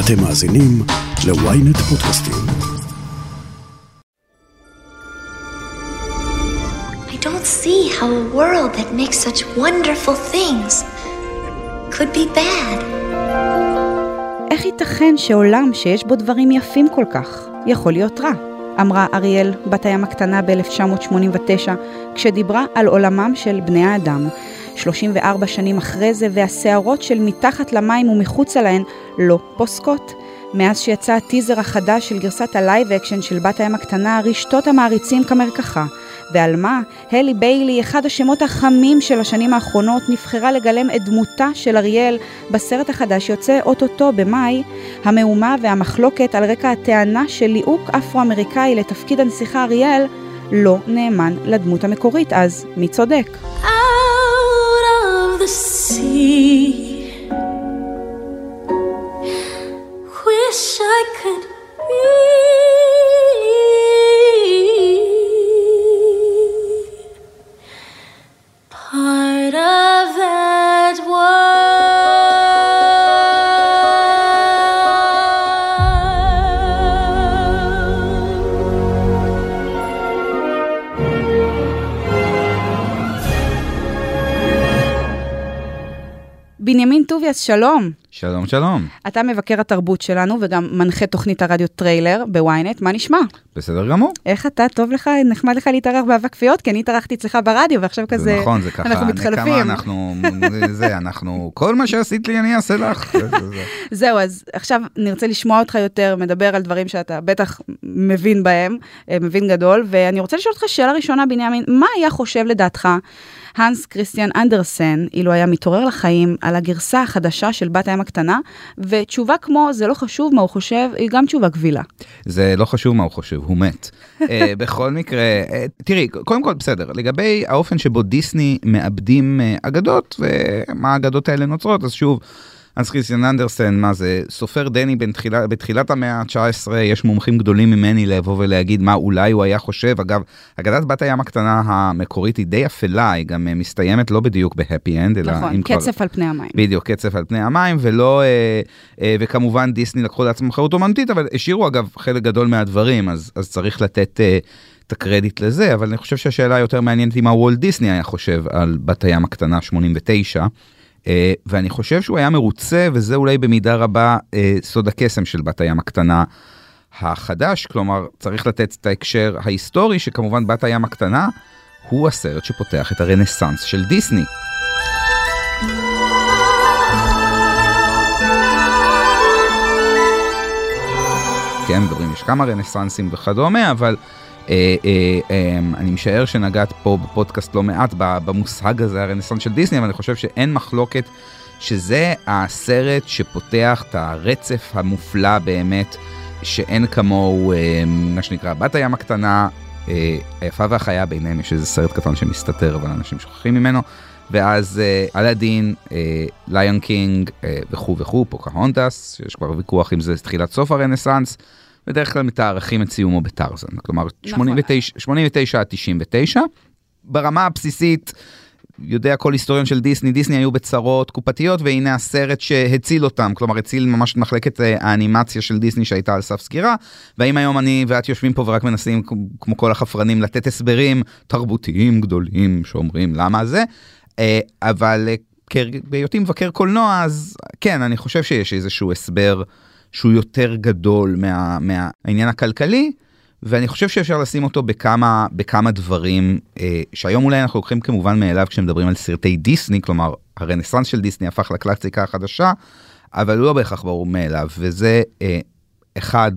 אתם מאזינים ל-ynet פודקאסטים. I don't see how a world that makes such wonderful things could be bad. איך ייתכן שעולם שיש בו דברים יפים כל כך יכול להיות רע? אמרה אריאל, בת הים הקטנה ב-1989, כשדיברה על עולמם של בני האדם. 34 שנים אחרי זה, והסערות של מתחת למים ומחוצה להן לא פוסקות. מאז שיצא הטיזר החדש של גרסת ה live action של בת הים הקטנה, רשתות המעריצים כמרקחה. ועל מה? הלי ביילי, אחד השמות החמים של השנים האחרונות, נבחרה לגלם את דמותה של אריאל בסרט החדש יוצא אוטוטו במאי. המהומה והמחלוקת על רקע הטענה של ליהוק אפרו-אמריקאי לתפקיד הנסיכה אריאל לא נאמן לדמות המקורית, אז מי צודק? The sea. Wish I could be part of בנימין טוביאס, שלום. שלום, שלום. אתה מבקר התרבות שלנו וגם מנחה תוכנית הרדיו טריילר ב ynet, מה נשמע? בסדר גמור. איך אתה, טוב לך, נחמד לך להתארח באבק כפיות? כי אני התארחתי אצלך ברדיו ועכשיו כזה, זה נכון, זה ככה. אנחנו מתחלפים. נקמה, אנחנו, זה, אנחנו, כל מה שעשית לי אני אעשה לך. זה, זה, זה. זהו, אז עכשיו נרצה לשמוע אותך יותר, מדבר על דברים שאתה בטח מבין בהם, אה, מבין גדול, ואני רוצה לשאול אותך שאלה ראשונה, בנימין, מה היה חושב לדעתך הנס כריסטיאן אנדרסן, אילו היה מתעורר לחיים על הגרסה החדשה של בת הים הקטנה, ותשובה כמו, זה לא חשוב מה הוא חושב, היא גם תשובה קבילה. זה לא חשוב מה הוא חושב, הוא מת. uh, בכל מקרה, uh, תראי, קודם כל בסדר, לגבי האופן שבו דיסני מאבדים uh, אגדות ומה האגדות האלה נוצרות, אז שוב, אנס כריסטיאן אנדרסן, מה זה, סופר דני בתחילה, בתחילת המאה ה-19, יש מומחים גדולים ממני לבוא ולהגיד מה אולי הוא היה חושב. אגב, אגדת בת הים הקטנה המקורית היא די אפלה, היא גם אה, מסתיימת לא בדיוק ב happy end, אלא נכון, אם כבר... קצף על פני המים. בדיוק, קצף על פני המים, ולא, אה, אה, וכמובן דיסני לקחו לעצמם חירות אומנותית, אבל השאירו אגב חלק גדול מהדברים, אז, אז צריך לתת אה, את הקרדיט לזה, אבל אני חושב שהשאלה היותר מעניינת היא מה וולט דיסני היה חושב על בת הים הקטנה 89. אה, ואני חושב שהוא היה מרוצה, וזה אולי במידה רבה אה, סוד הקסם של בת הים הקטנה החדש, כלומר צריך לתת את ההקשר ההיסטורי, שכמובן בת הים הקטנה הוא הסרט שפותח את הרנסאנס של דיסני. כן, מדברים, יש כמה רנסאנסים וכדומה, אבל אה, אה, אה, אני משער שנגעת פה בפודקאסט לא מעט במושג הזה, הרנסאנס של דיסני, אבל אני חושב שאין מחלוקת שזה הסרט שפותח את הרצף המופלא באמת, שאין כמוהו, אה, מה שנקרא, בת הים הקטנה, אה, היפה והחיה, ביניהם יש איזה סרט קטן שמסתתר, אבל אנשים שוכחים ממנו. ואז אה, אלאדין, Lion King וכו' וכו', פוקהונטס, שיש כבר ויכוח אם זה תחילת סוף הרנסאנס, בדרך כלל מתארכים את סיומו בטרזן, כלומר נכון. 89, 89 עד 99. ברמה הבסיסית, יודע כל היסטוריון של דיסני, דיסני היו בצרות קופתיות, והנה הסרט שהציל אותם, כלומר הציל ממש את מחלקת אה, האנימציה של דיסני שהייתה על סף סגירה, והאם היום אני ואת יושבים פה ורק מנסים, כמו כל החפרנים, לתת הסברים תרבותיים גדולים שאומרים למה זה, אה, אבל אה, בהיותי מבקר קולנוע, אז כן, אני חושב שיש איזשהו הסבר שהוא יותר גדול מה, מהעניין הכלכלי, ואני חושב שאפשר לשים אותו בכמה, בכמה דברים אה, שהיום אולי אנחנו לוקחים כמובן מאליו כשמדברים על סרטי דיסני, כלומר הרנסאנס של דיסני הפך לקלאסיקה החדשה, אבל הוא לא בהכרח ברור מאליו, וזה אה, אחד,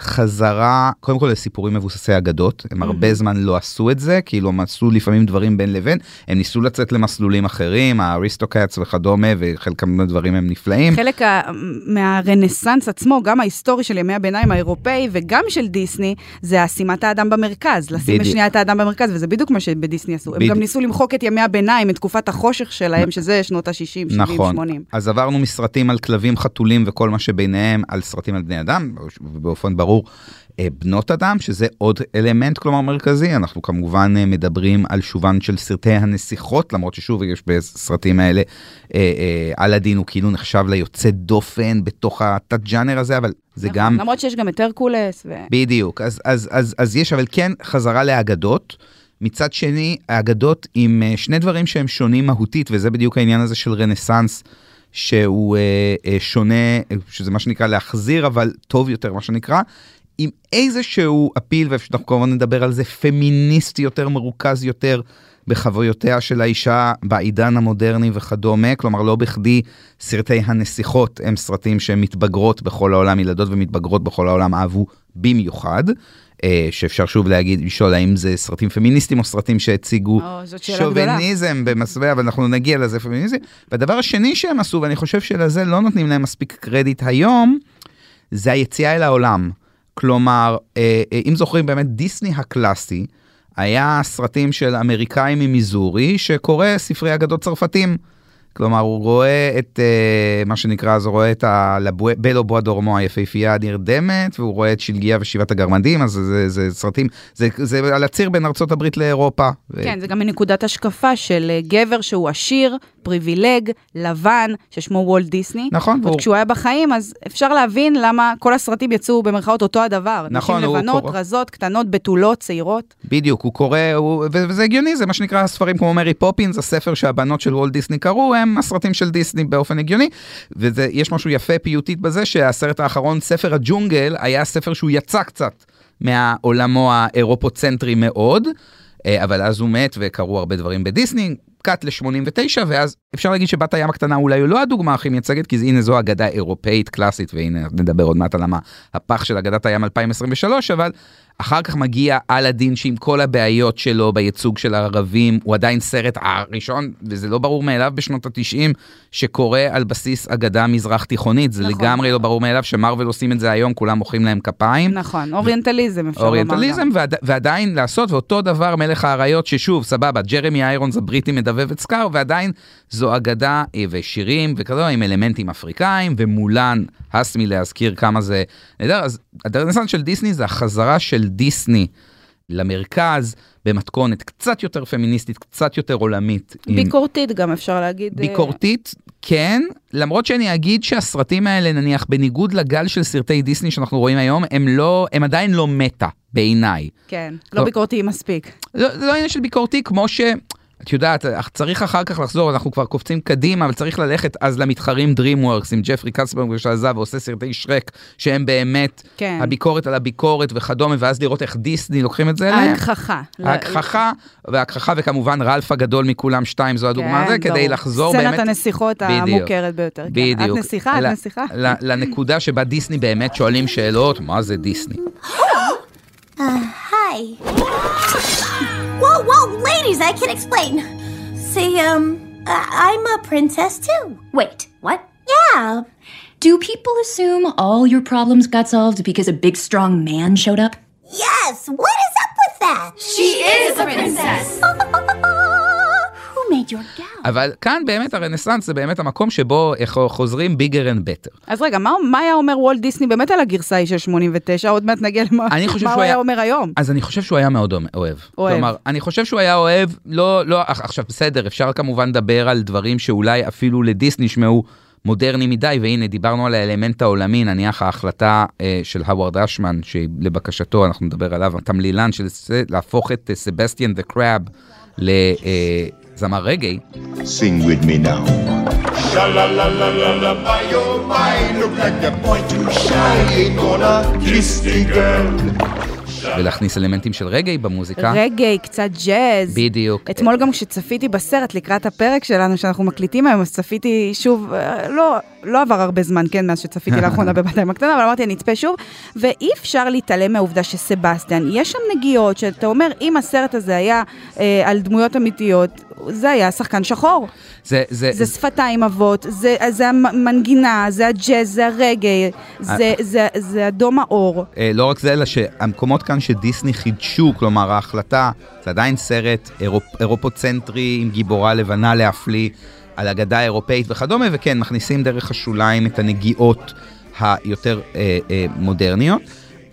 חזרה, קודם כל לסיפורים מבוססי אגדות, הם הרבה זמן לא עשו את זה, כאילו הם עשו לפעמים דברים בין לבין, הם ניסו לצאת למסלולים אחרים, האריסטוקאטס וכדומה, וחלקם מהדברים הם נפלאים. חלק מהרנסאנס עצמו, גם ההיסטורי של ימי הביניים האירופאי וגם של דיסני, זה שימת האדם במרכז, לשים. בשנייה את האדם במרכז, וזה בדיוק מה שבדיסני עשו. הם. גם ניסו למחוק את ימי הביניים, את תקופת החושך שלהם, שזה שנות ה-60, 70, נכון. 80. אז עברנו מסרטים על כלבים, חתולים וכל מה שביניהם, על סרטים על בני אדם, ובאופן ברור ברור. אה, בנות אדם, שזה עוד אלמנט, כלומר מרכזי, אנחנו כמובן אה, מדברים על שובן של סרטי הנסיכות, למרות ששוב יש בסרטים האלה, אלאדין הוא כאילו נחשב ליוצא דופן בתוך התת-ג'אנר הזה, אבל זה נכון, גם... למרות שיש גם את הרקולס. ו... בדיוק, אז, אז, אז, אז יש, אבל כן חזרה לאגדות. מצד שני, האגדות עם אה, שני דברים שהם שונים מהותית, וזה בדיוק העניין הזה של רנסאנס, שהוא אה, אה, שונה, שזה מה שנקרא להחזיר, אבל טוב יותר, מה שנקרא, עם איזשהו אפיל, ואנחנו כמובן נדבר על זה, פמיניסטי יותר, מרוכז יותר. בחוויותיה של האישה בעידן המודרני וכדומה, כלומר לא בכדי סרטי הנסיכות הם סרטים שמתבגרות בכל העולם, ילדות ומתבגרות בכל העולם אהבו במיוחד. אה, שאפשר שוב להגיד, לשאול האם זה סרטים פמיניסטיים או סרטים שהציגו שוביניזם במסווה, אבל אנחנו נגיע לזה פמיניזם. והדבר השני שהם עשו, ואני חושב שלזה לא נותנים להם מספיק קרדיט היום, זה היציאה אל העולם. כלומר, אה, אה, אם זוכרים באמת דיסני הקלאסי, היה סרטים של אמריקאים ממיזורי שקורא ספרי אגדות צרפתים. כלומר, הוא רואה את uh, מה שנקרא, אז הוא רואה את בלו בואה דורמו היפהפייה הנרדמת, והוא רואה את שלגיה ושבעת הגרמדים, אז זה, זה, זה סרטים, זה, זה על הציר בין ארצות הברית לאירופה. כן, ו... זה גם מנקודת השקפה של אה, גבר שהוא עשיר, פריבילג, לבן, ששמו וולט דיסני. נכון. וכשהוא היה בחיים, אז אפשר להבין למה כל הסרטים יצאו במרכאות אותו הדבר. נכון, נשים לבנות, קורא... רזות, קטנות, בתולות, צעירות. בדיוק, הוא קורא, הוא, וזה הגיוני, זה מה שנקרא ספרים כמו מרי פופינס, הספר שהבנות של וולט דיסני קראו, הם הסרטים של דיסני באופן הגיוני, ויש משהו יפה פיוטית בזה שהסרט האחרון, ספר הג'ונגל, היה ספר שהוא יצא קצת מהעולמו האירופוצנטרי מאוד. אה, אבל אז הוא מת וקרו הרבה דברים בדיסני, קאט ל-89 ואז אפשר להגיד שבת הים הקטנה אולי לא הדוגמה הכי מייצגת כי הנה זו אגדה אירופאית קלאסית והנה נדבר עוד מעט על הפח של אגדת הים 2023 אבל אחר כך מגיע אלאדין שעם כל הבעיות שלו בייצוג של הערבים, הוא עדיין סרט הראשון, וזה לא ברור מאליו בשנות התשעים, שקורה על בסיס אגדה מזרח תיכונית. זה נכון. לגמרי לא ברור מאליו שמרוויל עושים את זה היום, כולם מוחאים להם כפיים. נכון, אוריינטליזם אפשר לומר. אוריינטליזם, ועד, ועדיין לעשות, ואותו דבר מלך האריות, ששוב, סבבה, ג'רמי איירונס הבריטי מדבב את סקאר, ועדיין זו אגדה אה, ושירים וכזה, עם אלמנטים אפריקאים, ומולן, הס מלהזכיר כמה זה נהדר. אז הרנסאנס של דיסני זה החזרה של דיסני למרכז במתכונת קצת יותר פמיניסטית, קצת יותר עולמית. ביקורתית עם... גם אפשר להגיד. אה, ביקורתית, כן, למרות שאני אגיד שהסרטים האלה, נניח, בניגוד לגל של סרטי דיסני שאנחנו רואים היום, הם לא, הם עדיין לא מטה, בעיניי. כן, לא ביקורתיים מספיק. לא, זה לא עניין של ביקורתי, כמו ש... את יודעת, צריך אחר כך לחזור, אנחנו כבר קופצים קדימה, אבל צריך ללכת אז למתחרים DreamWorks עם ג'פרי קצברג שעזב ועושה סרטי שרק, שהם באמת כן. הביקורת על הביקורת וכדומה, ואז לראות איך דיסני לוקחים את זה אליהם. ההגחכה. ההגחכה, וההגחכה, וכמובן רלף הגדול מכולם שתיים, זו הדוגמה כן, הזה, כדי לחזור באמת... סצנת הנסיכות המוכרת ביותר. כן. בדיוק. את נסיכה, את נסיכה. לנקודה שבה דיסני באמת שואלים שאלות, מה זה דיסני? היי. Whoa, whoa, ladies, I can explain. See, um, I'm a princess too. Wait, what? Yeah. Do people assume all your problems got solved because a big strong man showed up? Yes, what is up with that? She is a princess. אבל כאן באמת הרנסאנס זה באמת המקום שבו חוזרים bigger and better. אז רגע, מה, מה היה אומר וולט דיסני באמת על הגרסה ההיא של 89? עוד מעט נגיע למה מה הוא היה אומר היום. אז אני חושב שהוא היה מאוד אוהב. אוהב. כלומר, אני חושב שהוא היה אוהב, לא, לא, עכשיו בסדר, אפשר כמובן לדבר על דברים שאולי אפילו לדיסני ישמעו מודרני מדי, והנה דיברנו על האלמנט העולמי, נניח ההחלטה אה, של הווארד אשמן, שלבקשתו אנחנו נדבר עליו, התמלילן של להפוך את סבסטיאן דה קראב זמר רגעי. Sing with me now. ולהכניס אלמנטים של רגעי במוזיקה. רגעי, קצת ג'אז. בדיוק. אתמול גם כשצפיתי בסרט לקראת הפרק שלנו שאנחנו מקליטים היום, אז צפיתי שוב, אה, לא, לא עבר הרבה זמן, כן, מאז שצפיתי לאחרונה בבתיים הקטנה, אבל אמרתי, אני אצפה שוב, ואי אפשר להתעלם מהעובדה שסבסטיאן, יש שם נגיעות שאתה אומר, אם הסרט הזה היה אה, על דמויות אמיתיות, זה היה שחקן שחור. זה, זה, זה שפתיים אבות, זה, זה המנגינה, זה הג'אז, זה הרגעי, זה, זה, זה, זה אדום האור. אה, לא רק זה, אלא שהמקומות כאן שדיסני חידשו, כלומר ההחלטה, זה עדיין סרט אירופ, אירופוצנטרי עם גיבורה לבנה להפליא, על אגדה אירופאית וכדומה, וכן, מכניסים דרך השוליים את הנגיעות היותר אה, אה, מודרניות.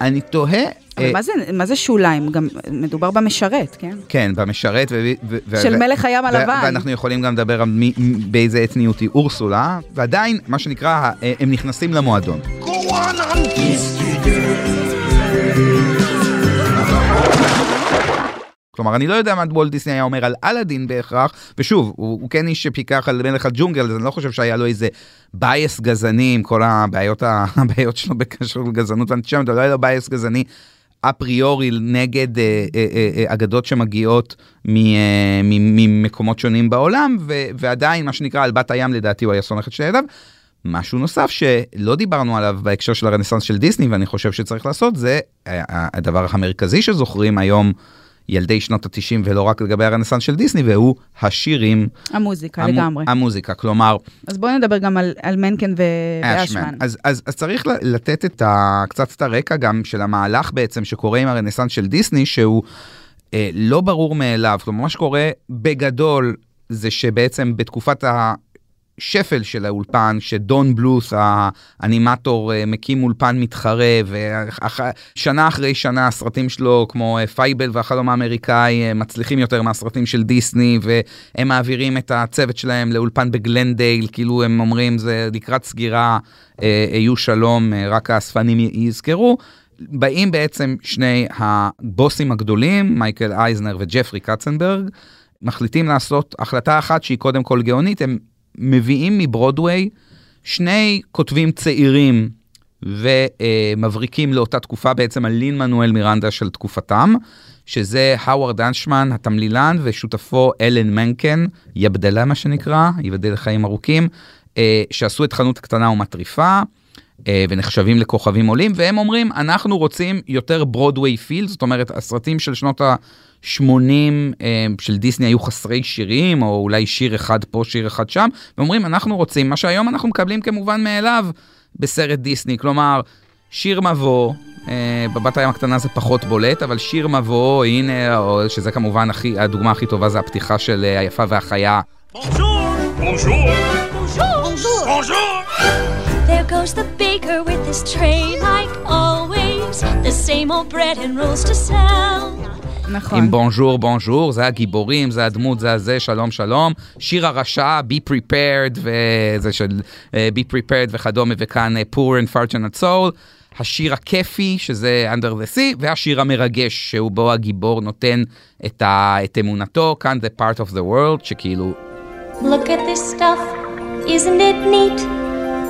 אני תוהה... אבל אה, מה זה, מה זה שוליים? גם מדובר במשרת, כן? כן, במשרת. ו- ו- של ו- מלך הים הלבן. ואנחנו יכולים גם לדבר על מי, באיזה אתניות היא אורסולה, ועדיין, מה שנקרא, אה, הם נכנסים למועדון. כלומר, אני לא יודע מה וולט דיסני היה אומר על אלאדין בהכרח, ושוב, הוא, הוא כן איש שפיקח על מלך הג'ונגל, אז אני לא חושב שהיה לו איזה bias גזעני עם כל הבעיות, הבעיות שלו בקשר לגזענות ואנטישמיות, לא היה לו bias גזעני אפריורי נגד אה, אה, אה, אה, אגדות שמגיעות מ, אה, מ- ממקומות שונים בעולם, ו, ועדיין, מה שנקרא, על בת הים לדעתי הוא היה סומך את שני ידיו. משהו נוסף שלא דיברנו עליו בהקשר של הרנסאנס של דיסני ואני חושב שצריך לעשות זה אה, הדבר המרכזי שזוכרים היום ילדי שנות התשעים ולא רק לגבי הרנסאנס של דיסני והוא השירים. המוזיקה המו- לגמרי. המוזיקה, כלומר אז בואו נדבר גם על, על מנקן ו- ואשמן. אז, אז, אז צריך לתת את ה, קצת את הרקע גם של המהלך בעצם שקורה עם הרנסאנס של דיסני שהוא אה, לא ברור מאליו. כלומר מה שקורה בגדול זה שבעצם בתקופת השפל של האולפן שדון בלוס האנימטור אה, מקים אולפן מתחרה ושנה אחרי שנה הסרטים שלו כמו אה, פייבל והחלום האמריקאי אה, מצליחים יותר מהסרטים של דיסני והם מעבירים את הצוות שלהם לאולפן בגלנדייל כאילו הם אומרים זה לקראת סגירה אה, היו שלום רק האספנים יזכרו. באים בעצם שני הבוסים הגדולים מייקל אייזנר וג'פרי קצנברג מחליטים לעשות החלטה אחת שהיא קודם כל גאונית הם מביאים מברודוויי שני כותבים צעירים ומבריקים לאותה תקופה בעצם על לין מנואל מירנדה של תקופתם, שזה האוורד אנשמן התמלילן ושותפו אלן מנקן, יבדלה מה שנקרא, ייבדל לחיים ארוכים, אה, שעשו את חנות קטנה ומטריפה. אה, ונחשבים לכוכבים עולים והם אומרים אנחנו רוצים יותר ברודוויי פיל זאת אומרת הסרטים של שנות ה-80 של דיסני היו חסרי שירים או אולי שיר אחד פה שיר אחד שם ואומרים אנחנו רוצים מה שהיום אנחנו מקבלים כמובן מאליו בסרט דיסני כלומר שיר מבוא. אה, בבת הים הקטנה זה פחות בולט אבל שיר מבוא הנה או שזה כמובן הכי הדוגמה הכי טובה זה הפתיחה של אה, היפה והחיה There goes the baker with his tray, like always. The same old bread and rolls to sell. נכון. עם בונז'ור בונז'ור זה הגיבורים זה הדמות זה הזה שלום שלום שיר הרשע be prepared וזה של uh, be prepared וכדומה וכאן uh, poor and fortunate soul. השיר הכיפי שזה under the sea והשיר המרגש שהוא בו הגיבור נותן את, ה, את אמונתו כאן זה part of the world שכאילו Look at this stuff, isn't it neat?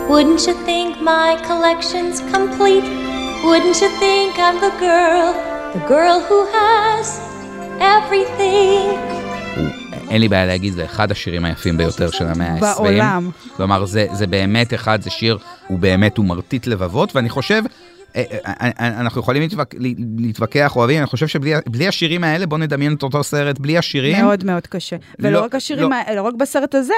Wouldn't you think my collection's complete? Wouldn't you think I'm the girl, the girl who has everything? אין לי בעיה להגיד זה אחד השירים היפים ביותר של המאה ה-20. בעולם. כלומר זה, זה באמת אחד זה שיר הוא באמת הוא מרטיט לבבות ואני חושב. אה, אה, אה, אנחנו יכולים להתווכ... להתווכח אוהבים אני חושב שבלי בלי השירים האלה בוא נדמיין את אותו סרט בלי השירים מאוד מאוד קשה. ולא לא, רק השירים, לא. לא רק בסרט הזה,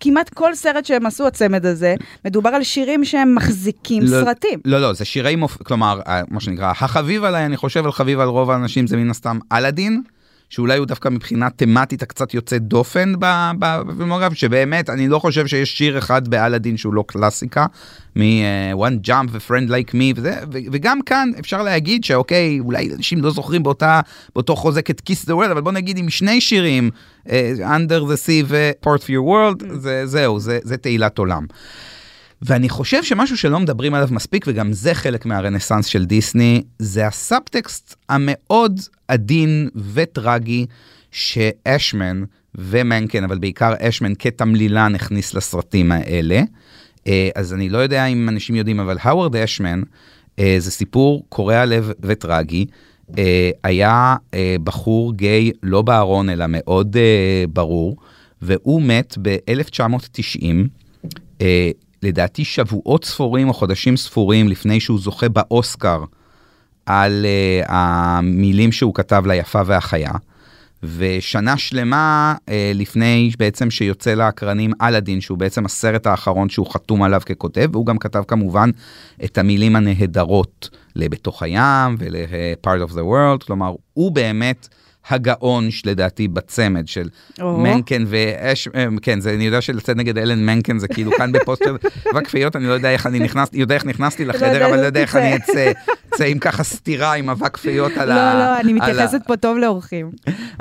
כמעט כל סרט שהם עשו, הצמד הזה, מדובר על שירים שהם מחזיקים לא, סרטים. לא לא זה שירי מופ... כלומר מה שנקרא החביב עליי אני חושב על חביב על רוב האנשים זה מן הסתם אלאדין. שאולי הוא דווקא מבחינה תמטית הקצת יוצא דופן בפילמוגרף, שבאמת אני לא חושב שיש שיר אחד באלאדין שהוא לא קלאסיקה, מ-one jump ו-friend like me וזה, ו- וגם כאן אפשר להגיד שאוקיי, אולי אנשים לא זוכרים באותה, באותו חוזק את Kiss the World, אבל בוא נגיד עם שני שירים, אה, Under the Sea ו-Port for Your World, זה, זהו, זה, זה תהילת עולם. ואני חושב שמשהו שלא מדברים עליו מספיק, וגם זה חלק מהרנסאנס של דיסני, זה הסאבטקסט המאוד עדין וטרגי שאשמן ומנקן, אבל בעיקר אשמן כתמלילן הכניס לסרטים האלה. אה, אז אני לא יודע אם אנשים יודעים, אבל האוורד אשמן אה, זה סיפור קורע לב וטרגי. אה, היה בחור גיי, לא בארון, אלא מאוד ברור, והוא מת ב-1990. אה, לדעתי שבועות ספורים או חודשים ספורים לפני שהוא זוכה באוסקר על uh, המילים שהוא כתב ליפה והחיה. ושנה שלמה uh, לפני בעצם שיוצא לאקרנים אלאדין שהוא בעצם הסרט האחרון שהוא חתום עליו ככותב והוא גם כתב כמובן את המילים הנהדרות לבתוך הים ול-part of the world כלומר הוא באמת הגאון לדעתי בצמד של או. מנקן ואש, אה, כן, זה, אני יודע שלצאת נגד אלן מנקן זה כאילו כאן בפוסטר אבק אני לא יודע איך אני נכנסתי, יודע איך נכנסתי יודע לחדר, אבל לא יודע איך אני. אצא, אצא עם ככה סטירה עם אבק פיות על ה... לא, לא, אני מתייחסת פה טוב לאורחים.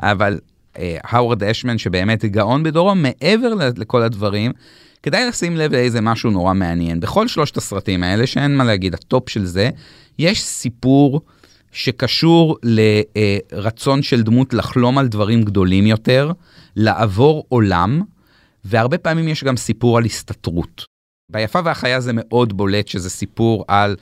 אבל אה, האוורד אשמן שבאמת גאון בדורו מעבר לכל הדברים. כדאי לשים לב לאיזה משהו נורא מעניין. בכל שלושת הסרטים האלה, שאין מה להגיד, ה top של זה, יש סיפור שקשור לרצון של דמות לחלום על דברים גדולים יותר, לעבור עולם, והרבה פעמים יש גם סיפור על הסתתרות. ביפה והחיה זה מאוד בולט שזה סיפור על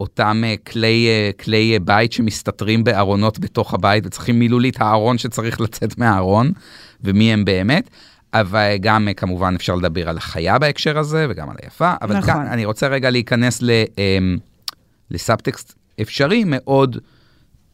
אותם אה, כלי, אה, כלי אה, בית שמסתתרים בארונות בתוך הבית וצריכים מילולית הארון שצריך לצאת מהארון ומי הם באמת. אבל גם כמובן אפשר לדבר על החיה בהקשר הזה וגם על היפה, אבל נכון. כאן אני רוצה רגע להיכנס ל, לסאבטקסט אפשרי מאוד.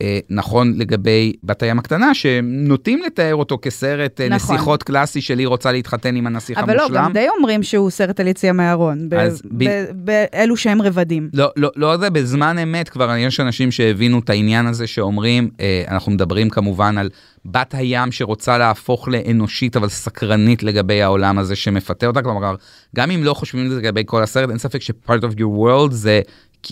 אה, נכון לגבי בת הים הקטנה, שנוטים לתאר אותו כסרט אה, נכון. נסיכות קלאסי של היא רוצה להתחתן עם הנסיך אבל המושלם. לא, גם די אומרים שהוא סרט על יציאה מהארון, ב- אז ב- באלו שהם רבדים. לא, לא, לא זה, בזמן אמת כבר יש אנשים שהבינו את העניין הזה שאומרים, אה, אנחנו מדברים כמובן על בת הים שרוצה להפוך לאנושית אבל סקרנית לגבי העולם הזה שמפתה אותה, כלומר, גם אם לא חושבים על זה לגבי כל הסרט, אין ספק ש-part of your world זה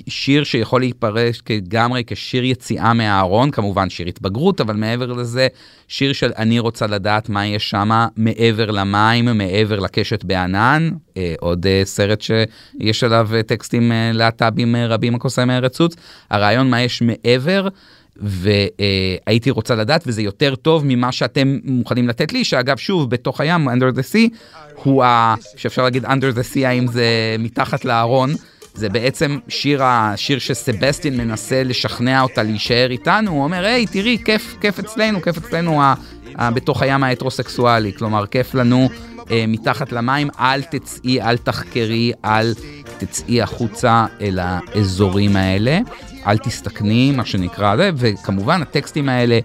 שיר שיכול להתפרש לגמרי כשיר יציאה מהארון, כמובן שיר התבגרות, אבל מעבר לזה, שיר של אני רוצה לדעת מה יש שם מעבר למים, מעבר לקשת בענן, אה, עוד אה, סרט שיש עליו אה, טקסטים להט"בים רבים הקוסם מארץ סוץ, הרעיון מה יש מעבר. והייתי רוצה לדעת וזה יותר טוב ממה שאתם מוכנים לתת לי שאגב שוב בתוך הים under the sea הוא ה... שאפשר להגיד under the sea האם זה מתחת לארון זה בעצם שיר השיר שסבסטין מנסה לשכנע אותה להישאר איתנו הוא אומר היי תראי כיף כיף אצלנו כיף אצלנו ה... ה... בתוך הים ההטרוסקסואלי כלומר כיף לנו אה, מתחת למים אל תצאי אל תחקרי אל תצאי החוצה אל האזורים האלה אל תסתכני מה שנקרא זה וכמובן הטקסטים האלה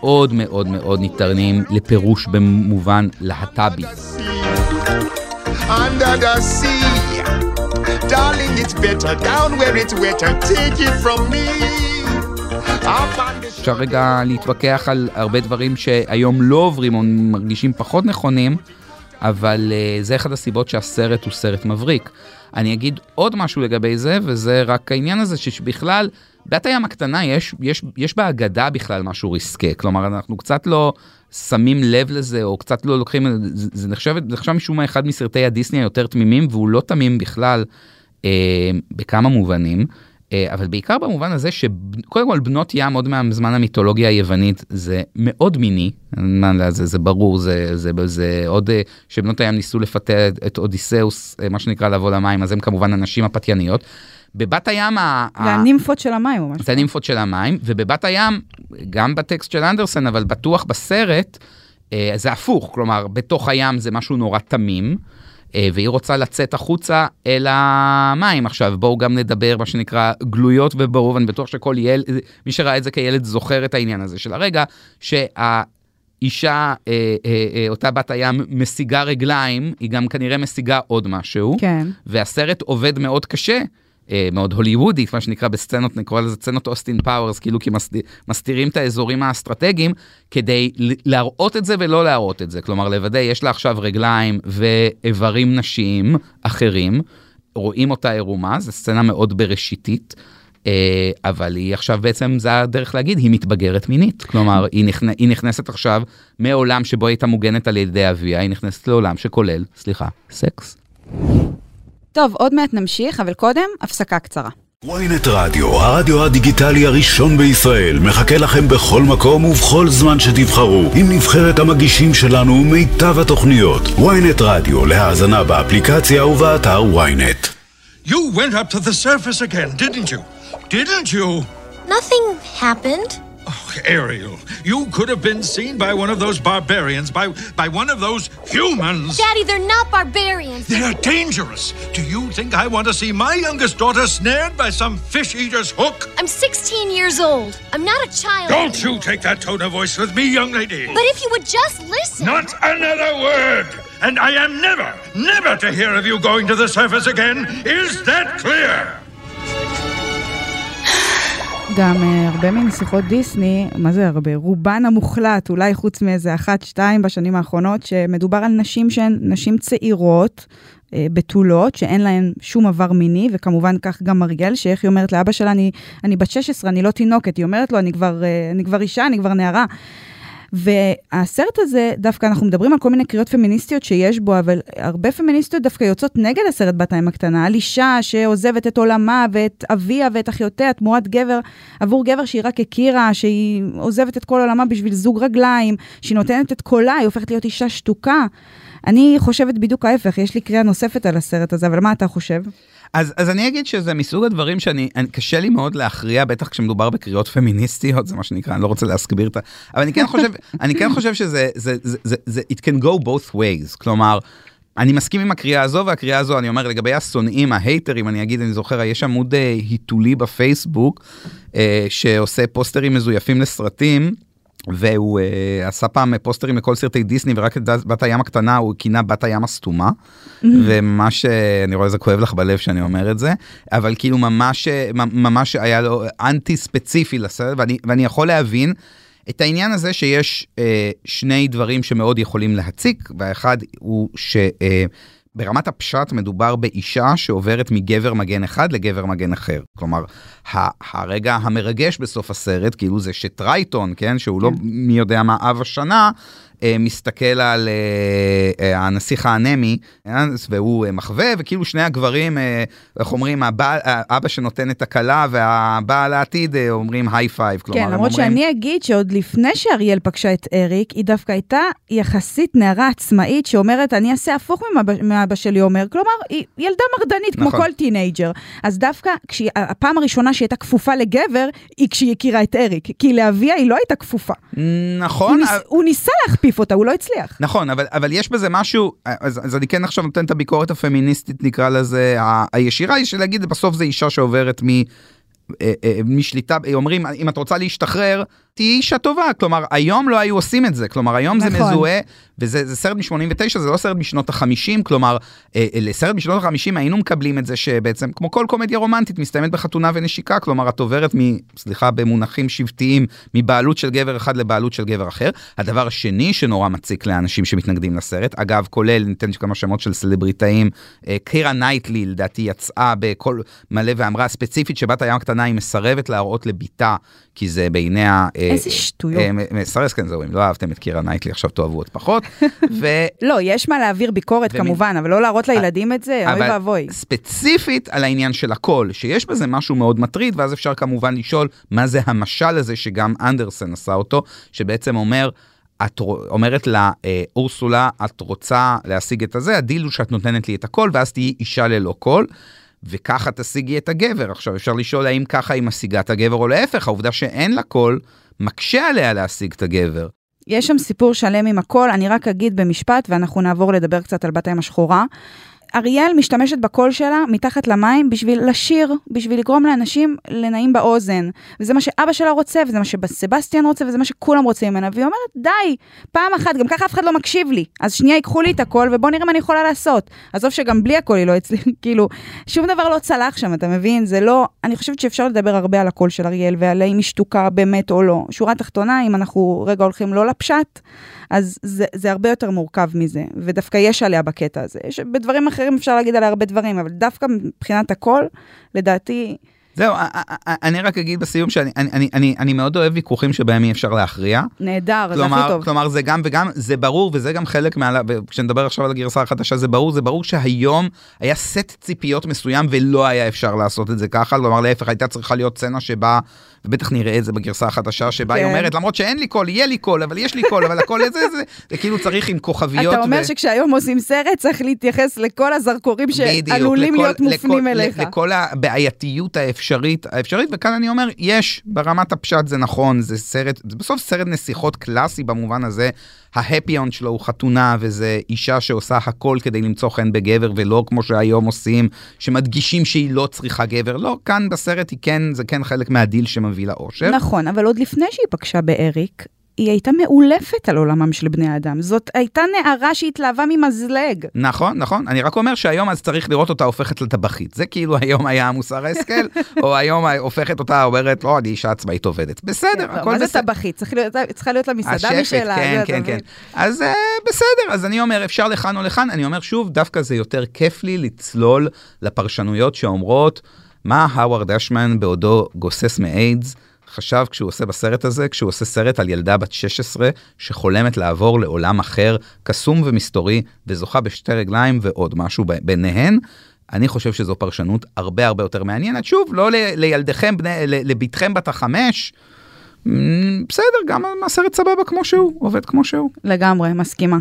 מאוד מאוד מאוד ניתנים לפירוש במובן להט"בי. under the sea. Darling, it's better down where it's wetter. Take it from me. אפשר רגע להתווכח על הרבה דברים שהיום לא עוברים או מרגישים פחות נכונים, אבל uh, זה אחד הסיבות שהסרט הוא סרט מבריק. אני אגיד עוד משהו לגבי זה, וזה רק העניין הזה שבכלל, בת הים הקטנה יש, יש, יש בהגדה בכלל משהו ריסקה. כלומר, אנחנו קצת לא שמים לב לזה, או קצת לא לוקחים, זה, זה נחשב, משום מה אחד מסרטי הדיסני היותר תמימים, והוא לא תמים בכלל בכמה מובנים. אה, אבל בעיקר במובן הזה שקודם כל בנות ים עוד מהזמן המיתולוגיה היוונית זה מאוד מיני, מה לזה, זה ברור, זה, זה, זה, זה עוד אה, שבנות הים ניסו לפתה את אודיסאוס, אה, מה שנקרא לבוא למים, אז הם כמובן הנשים הפתייניות. בבת הים, זה הנימפות של המים או משהו. זה הנימפות של המים, ובבת הים, גם בטקסט של אנדרסן, אבל בטוח בסרט, אה, זה הפוך, כלומר, בתוך הים זה משהו נורא תמים, אה, והיא רוצה לצאת החוצה אל המים. עכשיו, בואו גם נדבר, מה שנקרא, גלויות וברור, ואני בטוח שכל ילד, מי שראה את זה כילד זוכר את העניין הזה של הרגע, שה... אישה, אה, אה, אה, אותה בת הים, משיגה רגליים, היא גם כנראה משיגה עוד משהו. כן. והסרט עובד מאוד קשה. אה, מאוד הוליוודית, מה שנקרא בסצנות, נקרא לזה סצנות אוסטין פאוורס, כאילו כי מסתיר, מסתירים את האזורים האסטרטגיים, כדי להראות את זה ולא להראות את זה. כלומר, לוודא, יש לה עכשיו רגליים ואיברים נשיים אחרים, רואים אותה עירומה, זו סצנה מאוד בראשיתית. אה, אבל היא עכשיו בעצם, זה הדרך להגיד, היא מתבגרת מינית. כלומר, היא, נכנ... היא נכנסת עכשיו מעולם שבו הייתה מוגנת על ידי אביה, היא נכנסת לעולם שכולל, סליחה, סקס. טוב, עוד מעט נמשיך, אבל קודם, הפסקה קצרה. ynet רדיו, הרדיו הדיגיטלי הראשון בישראל, מחכה לכם בכל מקום ובכל זמן שתבחרו, עם נבחרת המגישים שלנו ומיטב התוכניות. ynet רדיו, להאזנה באפליקציה ובאתר ynet. You went up to the surface again, didn't you? Didn't you? Nothing happened. Ariel, you could have been seen by one of those barbarians, by by one of those humans. Daddy, they're not barbarians. They're dangerous. Do you think I want to see my youngest daughter snared by some fish eater's hook? I'm 16 years old. I'm not a child. Don't you take that tone of voice with me, young lady. But if you would just listen. Not another word. And I am never, never to hear of you going to the surface again. Is that clear? גם אה, הרבה מנסיכות דיסני, מה זה הרבה? רובן המוחלט, אולי חוץ מאיזה אחת, שתיים בשנים האחרונות, שמדובר על נשים שהן נשים צעירות, אה, בתולות, שאין להן שום עבר מיני, וכמובן כך גם אריאל, שאיך היא אומרת לאבא שלה, אני, אני בת 16, אני לא תינוקת, היא אומרת לו, אני כבר, אה, אני כבר אישה, אני כבר נערה. והסרט הזה, דווקא אנחנו מדברים על כל מיני קריאות פמיניסטיות שיש בו, אבל הרבה פמיניסטיות דווקא יוצאות נגד הסרט בת הים הקטנה, על אישה שעוזבת את עולמה ואת אביה ואת אחיותיה תמורת גבר, עבור גבר שהיא רק הכירה, שהיא עוזבת את כל עולמה בשביל זוג רגליים, שהיא נותנת את קולה, היא הופכת להיות אישה שתוקה. אני חושבת בדיוק ההפך, יש לי קריאה נוספת על הסרט הזה, אבל מה אתה חושב? אז, אז אני אגיד שזה מסוג הדברים שאני, אני, קשה לי מאוד להכריע, בטח כשמדובר בקריאות פמיניסטיות, זה מה שנקרא, אני לא רוצה להסביר את ה... אבל אני כן חושב, אני כן חושב שזה, זה, זה, זה, זה, it can go both ways, כלומר, אני מסכים עם הקריאה הזו, והקריאה הזו, אני אומר, לגבי השונאים, ההייטרים, אני אגיד, אני זוכר, יש עמוד אה, היתולי בפייסבוק, אה, שעושה פוסטרים מזויפים לסרטים. והוא uh, עשה פעם פוסטרים לכל סרטי דיסני ורק את בת הים הקטנה הוא כינה בת הים הסתומה. Mm-hmm. וממש אני רואה זה כואב לך בלב שאני אומר את זה אבל כאילו ממש ממש היה לו אנטי ספציפי לסרט ואני ואני יכול להבין. את העניין הזה שיש uh, שני דברים שמאוד יכולים להציק והאחד הוא ש... Uh, ברמת הפשט מדובר באישה שעוברת מגבר מגן אחד לגבר מגן אחר. כלומר, הרגע המרגש בסוף הסרט, כאילו זה שטרייטון, כן, שהוא לא כן. לא מי יודע מה אב השנה, מסתכל על אה, אה, הנסיך האנמי, והוא מחווה, וכאילו שני הגברים, איך אומרים, אבא שנותן את הכלה והבעל העתידי אומרים high five. כן, למרות אומרים... שאני אגיד שעוד לפני שאריאל פגשה את אריק, היא דווקא הייתה יחסית נערה עצמאית שאומרת, אני אעשה הפוך מאבא שלי אומר, כלומר, היא ילדה מרדנית נכון. כמו כל טינאייג'ר. אז דווקא כשהיא, הפעם הראשונה שהיא הייתה כפופה לגבר, היא כשהיא הכירה את אריק, כי לאביה היא לא הייתה כפופה. נכון. הוא, ניס, הוא ניסה להכפיף אותה, הוא לא הצליח. נכון, אבל, אבל יש בזה משהו, אז, אז אני כן עכשיו נותן את הביקורת הפמיניסטית, נקרא לזה, הישירה, יש להגיד, בסוף זה אישה שעוברת מ... אה, אה, משליטה, אומרים, אם את רוצה להשתחרר, תהיי אישה טובה. כלומר, היום לא היו עושים את זה. כלומר, היום נכון. זה מזוהה, וזה סרט מ-89, זה לא סרט משנות ה-50. כלומר, אה, לסרט משנות ה-50 היינו מקבלים את זה שבעצם, כמו כל קומדיה רומנטית, מסתיימת בחתונה ונשיקה. כלומר, את עוברת מ... סליחה, במונחים שבטיים, מבעלות של גבר אחד לבעלות של גבר אחר. הדבר השני שנורא מציק לאנשים שמתנגדים לסרט, אגב, כולל, ניתן כמה שמות של סלבריטאים, קירה נייטלי, לדעתי, יצאה בקול מלא ואמרה ספציפית שבת הים הקטנה היא מסרבת להראות לבתה, כי זה בעיניה... אה, איזה שטויות. אה, מסרס כן זהו, אם לא אהבתם את קירה נייטלי, עכשיו תאהבו עוד פחות. ו... לא, יש מה להעביר ביקורת כמובן, אבל לא להראות לילדים את זה, אוי ואבוי. ספציפית על העניין של הקול, שיש בזה משהו מאוד מטריד, ואז אפשר כמובן לשאול מה זה המשל הזה שגם אנדרסן עשה אותו, שבעצם אומר, את אומרת לה, אה, אורסולה, את רוצה להשיג את הזה, הדיל הוא שאת נותנת לי את הקול, ואז תהיי אישה ללא קול. וככה תשיגי את הגבר. עכשיו אפשר לשאול האם ככה היא משיגה את הגבר או להפך, העובדה שאין לה קול מקשה עליה להשיג את הגבר. יש שם סיפור שלם עם הקול, אני רק אגיד במשפט ואנחנו נעבור לדבר קצת על בת הים השחורה. אריאל משתמשת בקול שלה מתחת למים בשביל לשיר, בשביל לגרום לאנשים לנעים באוזן. וזה מה שאבא שלה רוצה, וזה מה שבסבסטיאן רוצה, וזה מה שכולם רוצים ממנה. והיא אומרת, די, פעם אחת, גם ככה אף אחד לא מקשיב לי. אז שנייה ייקחו לי את הקול, ובוא נראה מה אני יכולה לעשות. עזוב שגם בלי הקול היא לא הצליחה, כאילו, שום דבר לא צלח שם, אתה מבין? זה לא... אני חושבת שאפשר לדבר הרבה על הקול של אריאל, ועל האם היא שתוקה באמת או לא. שורה תחתונה, אם אנחנו רגע הולכים לא לפשט, אז זה, זה הרבה יותר מורכב מזה, ודווקא יש עליה בקטע הזה. יש, בדברים אחרים אפשר להגיד עליה הרבה דברים, אבל דווקא מבחינת הכל, לדעתי... זהו, אני רק אגיד בסיום שאני אני, אני, אני, אני מאוד אוהב ויכוחים שבהם אי אפשר להכריע. נהדר, כלומר, זה הכי טוב. כלומר, זה גם וגם, זה ברור, וזה גם חלק מה... כשנדבר עכשיו על הגרסה החדשה, זה ברור, זה ברור שהיום היה סט ציפיות מסוים ולא היה אפשר לעשות את זה ככה, כלומר, להפך, הייתה צריכה להיות סצנה שבה... ובטח נראה את זה בגרסה החדשה שבה כן. היא אומרת למרות שאין לי קול יהיה לי קול אבל יש לי קול אבל הכל זה זה זה כאילו צריך עם כוכביות. אתה אומר ו... שכשהיום עושים סרט צריך להתייחס לכל הזרקורים שעלולים להיות מופנים אליך. לכל הבעייתיות האפשרית האפשרית וכאן אני אומר יש ברמת הפשט זה נכון זה סרט זה בסוף סרט נסיכות קלאסי במובן הזה. ההפי און שלו הוא חתונה וזה אישה שעושה הכל כדי למצוא חן בגבר ולא כמו שהיום עושים שמדגישים שהיא לא צריכה גבר לא כאן בסרט היא כן זה כן חלק מהדיל שמביא לאושר. נכון אבל עוד לפני שהיא פגשה באריק היא הייתה מאולפת על עולמם של בני האדם. זאת הייתה נערה שהתלהבה ממזלג. נכון, נכון. אני רק אומר שהיום אז צריך לראות אותה הופכת לטבחית. זה כאילו היום היה מוסר ההשכל, או היום הופכת אותה אומרת, לא, אני אישה עצמאית עובדת. בסדר, הכל מה זה בסדר. טבחית? צריכה להיות לה מסעדה משלה. כן, כן, כן. אז אה, בסדר, אז אני אומר, אפשר לכאן או לכאן. אני אומר שוב, דווקא זה יותר כיף לי לצלול לפרשנויות שאומרות, מה האווארד אשמן בעודו גוסס מאיידס, חשב כשהוא עושה בסרט הזה, כשהוא עושה סרט על ילדה בת 16 שחולמת לעבור לעולם אחר, קסום ומסתורי, וזוכה בשתי רגליים ועוד משהו ביניהן. אני חושב שזו פרשנות הרבה הרבה יותר מעניינת. שוב, לא ל- לילדיכם, בני, לבתכם בת החמש. בסדר, גם הסרט סבבה כמו שהוא, עובד כמו שהוא. לגמרי, מסכימה.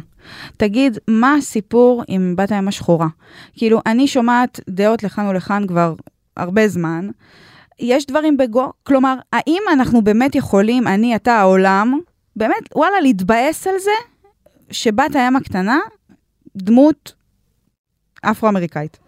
תגיד, מה הסיפור עם בת הים השחורה? כאילו, אני שומעת דעות לכאן ולכאן כבר הרבה זמן. יש דברים בגו, כלומר, האם אנחנו באמת יכולים, אני, אתה, העולם, באמת, וואלה, להתבאס על זה שבת הים הקטנה, דמות אפרו-אמריקאית.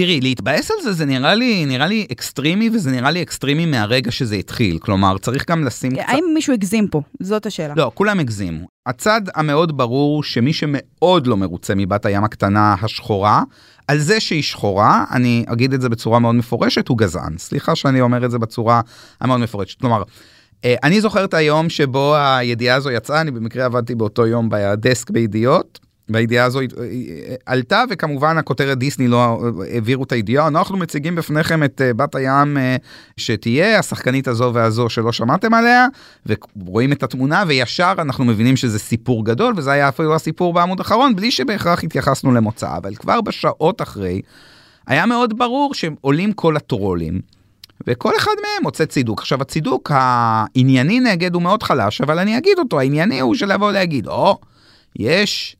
תראי, להתבאס על זה, זה נראה לי, נראה לי אקסטרימי, וזה נראה לי אקסטרימי מהרגע שזה התחיל. כלומר, צריך גם לשים קצת... האם מישהו הגזים פה? זאת השאלה. לא, כולם הגזימו. הצד המאוד ברור שמי שמאוד לא מרוצה מבת הים הקטנה השחורה, על זה שהיא שחורה, אני אגיד את זה בצורה מאוד מפורשת, הוא גזען. סליחה שאני אומר את זה בצורה המאוד מפורשת. כלומר, אה, אני זוכר את היום שבו הידיעה הזו יצאה, אני במקרה עבדתי באותו יום בדסק בידיעות. והידיעה הזו עלתה וכמובן הכותרת דיסני לא העבירו את הידיעה אנחנו מציגים בפניכם את אה, בת הים אה, שתהיה השחקנית הזו והזו שלא שמעתם עליה ורואים את התמונה וישר אנחנו מבינים שזה סיפור גדול וזה היה אפילו הסיפור בעמוד האחרון בלי שבהכרח התייחסנו למוצא אבל כבר בשעות אחרי היה מאוד ברור שעולים כל הטרולים. וכל אחד מהם מוצא צידוק. עכשיו הצידוק הענייני נגד הוא מאוד חלש, אבל אני אגיד אותו, הענייני הוא של לבוא להגיד, או, יש אה,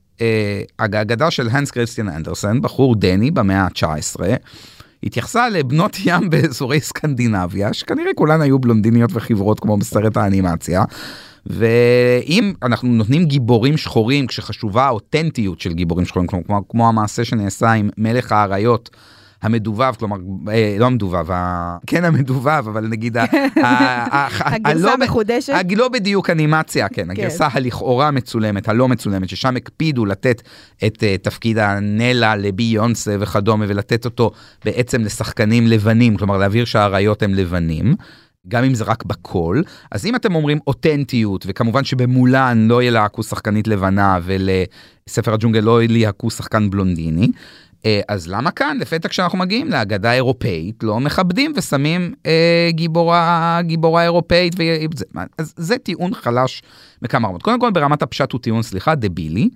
האגדה של הנס קריסטיאן אנדרסן, בחור דני במאה ה-19, התייחסה לבנות ים באזורי סקנדינביה, שכנראה כולן היו בלונדיניות וחברות כמו בסרט האנימציה. ואם אנחנו נותנים גיבורים שחורים כשחשובה האותנטיות של גיבורים שחורים כמו, כמו המעשה שנעשה עם מלך האריות המדובב כלומר אה, לא המדובב. כן המדובב אבל נגיד הגרסה המחודשת? לא בדיוק אנימציה כן הגרסה הלכאורה מצולמת הלא מצולמת ששם הקפידו לתת את uh, תפקיד הנלה לביונסה וכדומה ולתת אותו בעצם לשחקנים לבנים כלומר להבהיר שהאריות הם לבנים. גם אם זה רק בקול אז אם אתם אומרים אותנטיות וכמובן שבמולן לא ילהקו שחקנית לבנה ולספר הג'ונגל לא ילהקו שחקן בלונדיני. אה, אז למה כאן לפתע כשאנחנו מגיעים להגדה אירופאית לא מכבדים ושמים אה, גיבורה גיבורה אירופאית וזה, אז זה טיעון חלש בכמה רמות קודם כל ברמת הפשט הוא טיעון סליחה דבילי.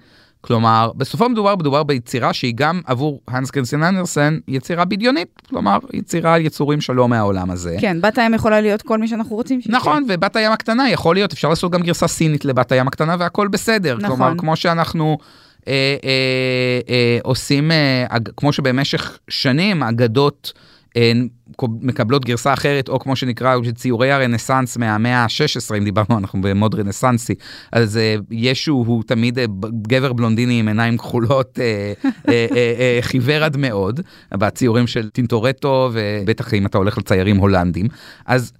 כלומר בסופו מדובר מדובר ביצירה שהיא גם עבור הנס קריסטיאן אנדרסן יצירה בדיונית כלומר יצירה על יצורים שלא מהעולם הזה. כן, בת הים יכולה להיות כל מי שאנחנו רוצים שהיא נכון ובת הים הקטנה יכול להיות אפשר לעשות גם גרסה סינית לבת הים הקטנה והכל בסדר נכון. כלומר כמו שאנחנו אה, אה, אה, עושים אה, כמו שבמשך שנים אגדות. אה, מקבלות גרסה אחרת או כמו שנקרא ציורי הרנסאנס מהמאה ה-16 אם דיברנו אנחנו במוד רנסאנסי אז אה, ישו הוא תמיד אה, גבר בלונדיני עם עיניים כחולות אה, אה, אה, אה, חיוור עד מאוד בציורים של טינטורטו ובטח אם אתה הולך לציירים הולנדים אז.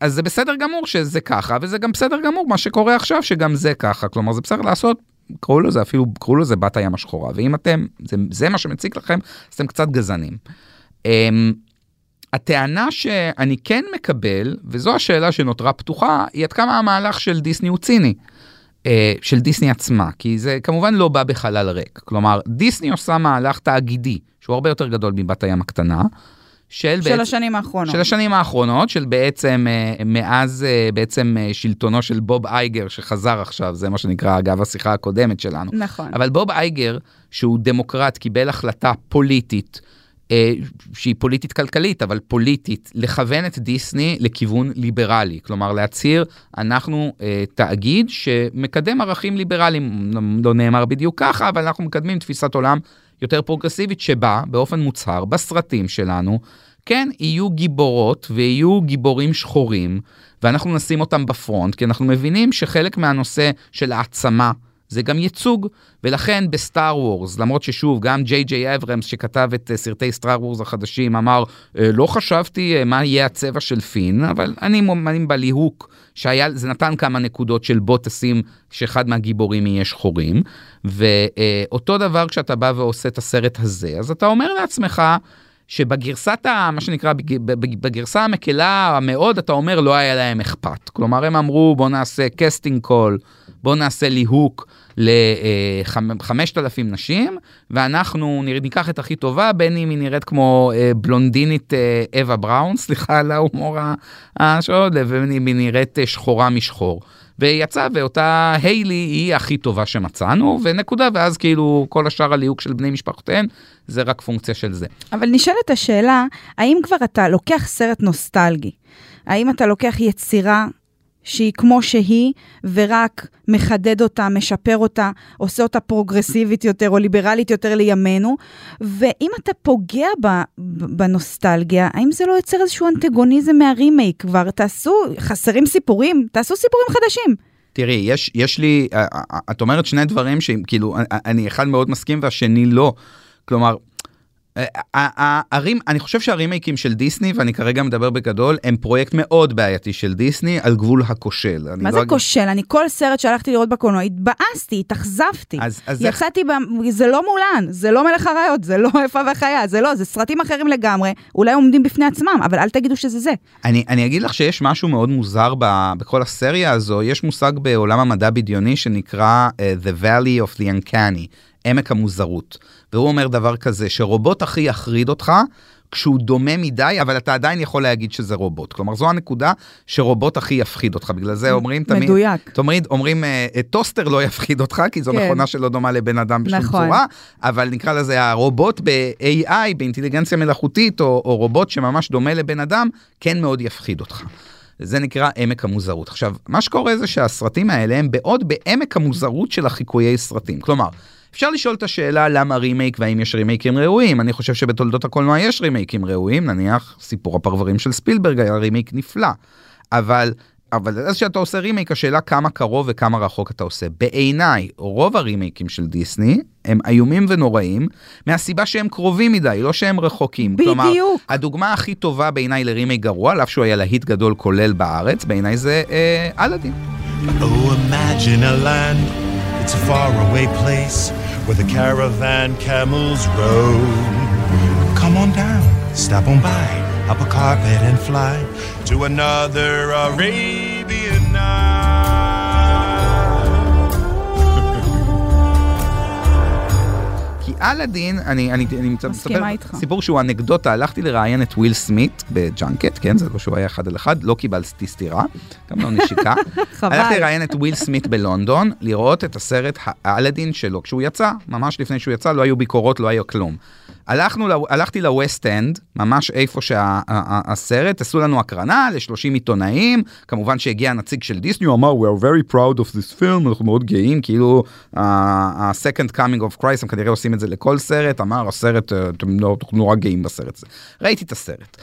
אז זה בסדר גמור שזה ככה וזה גם בסדר גמור מה שקורה עכשיו שגם זה ככה כלומר זה בסדר לעשות קראו לזה אפילו קראו לזה בת הים השחורה ואם אתם זה, זה מה שמציק לכם אז אתם קצת גזענים. Um, הטענה שאני כן מקבל וזו השאלה שנותרה פתוחה היא עד כמה המהלך של דיסני הוא ציני. uh, של דיסני עצמה כי זה כמובן לא בא בחלל ריק כלומר דיסני עושה מהלך תאגידי שהוא הרבה יותר גדול מבת הים הקטנה. של, של השנים האחרונות. של השנים האחרונות, של בעצם, אה, מאז אה, בעצם אה, שלטונו של בוב אייגר שחזר עכשיו, זה מה שנקרא אגב השיחה הקודמת שלנו. נכון. אבל בוב אייגר, שהוא דמוקרט, קיבל החלטה פוליטית, שהיא פוליטית כלכלית, אבל פוליטית, לכוון את דיסני לכיוון ליברלי. כלומר, להצהיר, אנחנו אה, תאגיד שמקדם ערכים ליברליים, לא, לא נאמר בדיוק ככה, אבל אנחנו מקדמים תפיסת עולם יותר פרוגרסיבית, שבה, באופן מוצהר, בסרטים שלנו, כן, יהיו גיבורות ויהיו גיבורים שחורים, ואנחנו נשים אותם בפרונט, כי אנחנו מבינים שחלק מהנושא של העצמה זה גם ייצוג, ולכן בסטאר וורס, למרות ששוב, גם ג'יי ג'יי אברמס שכתב את אה, סרטי סטאר וורס החדשים, אמר, "אה, לא חשבתי אה, מה יהיה הצבע של פין, אבל אני מאמין בליהוק שהיה, זה נתן כמה נקודות של בוא תשים שאחד מהגיבורים יהיה שחורים, ואותו דבר כשאתה בא ועושה את הסרט הזה, אז אתה אומר לעצמך, שבגרסת, ה, מה שנקרא, בג- בג- בגרסה המקלה המאוד, אתה אומר, לא היה להם אכפת. כלומר, הם אמרו, בוא נעשה casting call, בוא נעשה ליהוק ל-5,000 נשים, ואנחנו ניקח את הכי טובה, בין אם היא נראית כמו אה, בלונדינית אווה בראון, סליחה על ההומור ה- השעות, ובין אם היא נראית אה, שחורה משחור. ויצא, ואותה היילי היא הכי טובה שמצאנו, ונקודה, ואז כאילו כל השאר הליהוק של בני משפחותיהן, זה רק פונקציה של זה. אבל נשאלת השאלה, האם כבר אתה לוקח סרט נוסטלגי? האם אתה לוקח יצירה שהיא כמו שהיא, ורק מחדד אותה, משפר אותה, עושה אותה פרוגרסיבית יותר או ליברלית יותר לימינו, ואם אתה פוגע בנוסטלגיה, האם זה לא יוצר איזשהו אנטגוניזם מהרימייק כבר? תעשו, חסרים סיפורים? תעשו סיפורים חדשים. תראי, יש, יש לי, אה, אה, את אומרת שני דברים שכאילו, אה, אני אחד מאוד מסכים והשני לא. כלומר, אה, אה, אה, הרים, אני חושב שהרימייקים של דיסני, ואני כרגע מדבר בגדול, הם פרויקט מאוד בעייתי של דיסני על גבול הכושל. מה לא זה כושל? אני כל סרט שהלכתי לראות בקולנוע, התבאסתי, התאכזבתי. אז- אז איך- יצאתי, ב... זה לא מולן, זה לא מלך אריות, זה לא איפה וחיה, זה לא, זה סרטים אחרים לגמרי, אולי עומדים בפני עצמם, אבל אל תגידו שזה זה. אני, אני אגיד לך שיש משהו מאוד מוזר ב, בכל הסריה הזו, יש מושג בעולם המדע בדיוני שנקרא uh, The Valley of the Uncanny, עמק המוזרות. והוא אומר דבר כזה, שרובוט הכי יחריד אותך כשהוא דומה מדי, אבל אתה עדיין יכול להגיד שזה רובוט. כלומר, זו הנקודה שרובוט הכי יפחיד אותך. בגלל זה אומרים תמיד... מדויק. תמיד אומרים, אה, טוסטר לא יפחיד אותך, כי זו כן. מכונה שלא דומה לבן אדם בשום נכון. צורה, אבל נקרא לזה הרובוט ב-AI, באינטליגנציה מלאכותית, או, או רובוט שממש דומה לבן אדם, כן מאוד יפחיד אותך. זה נקרא עמק המוזרות. עכשיו, מה שקורה זה שהסרטים האלה הם בעוד בעמק המוזרות של החיקויי סרטים. כלומר, אפשר לשאול את השאלה למה רימייק והאם יש רימייקים ראויים. אני חושב שבתולדות הקולנוע יש רימייקים ראויים, נניח סיפור הפרברים של ספילברג היה רימייק נפלא. אבל אבל אז כשאתה עושה רימייק השאלה כמה קרוב וכמה רחוק אתה עושה. בעיניי רוב הרימייקים של דיסני הם איומים ונוראים מהסיבה שהם קרובים מדי לא שהם רחוקים. כלומר, בדיוק. הדוגמה הכי טובה בעיניי לרימייק גרוע, על אף שהוא היה להיט גדול כולל בארץ, בעיניי זה אה, אלאדין. Oh, imagine a land, it's a faraway place where the caravan camels roam. Come on down, stop on by, up a carpet and fly to another Arabian night. אלאדין, אני, אני, אני מסכימה מספר. סיפור שהוא אנקדוטה, הלכתי לראיין את וויל סמית ב junket, כן, זה לא שהוא היה אחד על אחד, לא קיבלתי סטירה, גם לא נשיקה. חבל. הלכתי לראיין את וויל סמית בלונדון, לראות את הסרט האלאדין שלו, כשהוא יצא, ממש לפני שהוא יצא, לא היו ביקורות, לא היה כלום. הלכנו, הלכתי לווסט אנד, ממש איפה שהסרט, עשו לנו הקרנה ל-30 עיתונאים, כמובן שהגיע הנציג של דיסני, הוא אמר, We are very proud of this film, אנחנו מאוד גאים, כאילו, ה-second coming of Christ, הם כנראה עושים את זה לכל סרט, אמר, הסרט, אה, אתם לא- נורא גאים בסרט הזה. ראיתי את הסרט.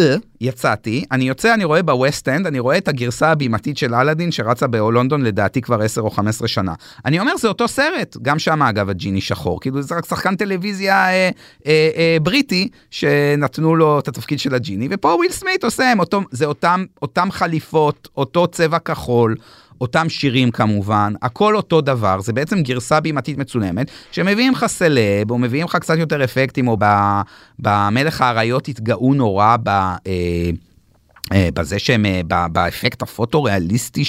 אה, יצאתי, אני יוצא, אני רואה בווסט אנד, אני רואה את הגרסה הבימתית של אלאדין שרצה בלונדון לדעתי כבר 10 או 15 שנה. אני אומר, זה אותו סרט, גם שם אגב הג'יני שחור, כאילו זה רק שחקן טלוויזיה אה, אה, אה, בריטי שנתנו לו את התפקיד של הג'יני, ופה וויל סמית עושה, אותו, זה אותם, אותם חליפות, אותו צבע כחול. אותם שירים כמובן, הכל אותו דבר, זה בעצם גרסה בימתית מצולמת, שמביאים לך סלב, או מביאים לך קצת יותר אפקטים, או במלך האריות התגאו נורא ב... אה, בזה שהם, אה, באפקט הפוטו-ריאליסטי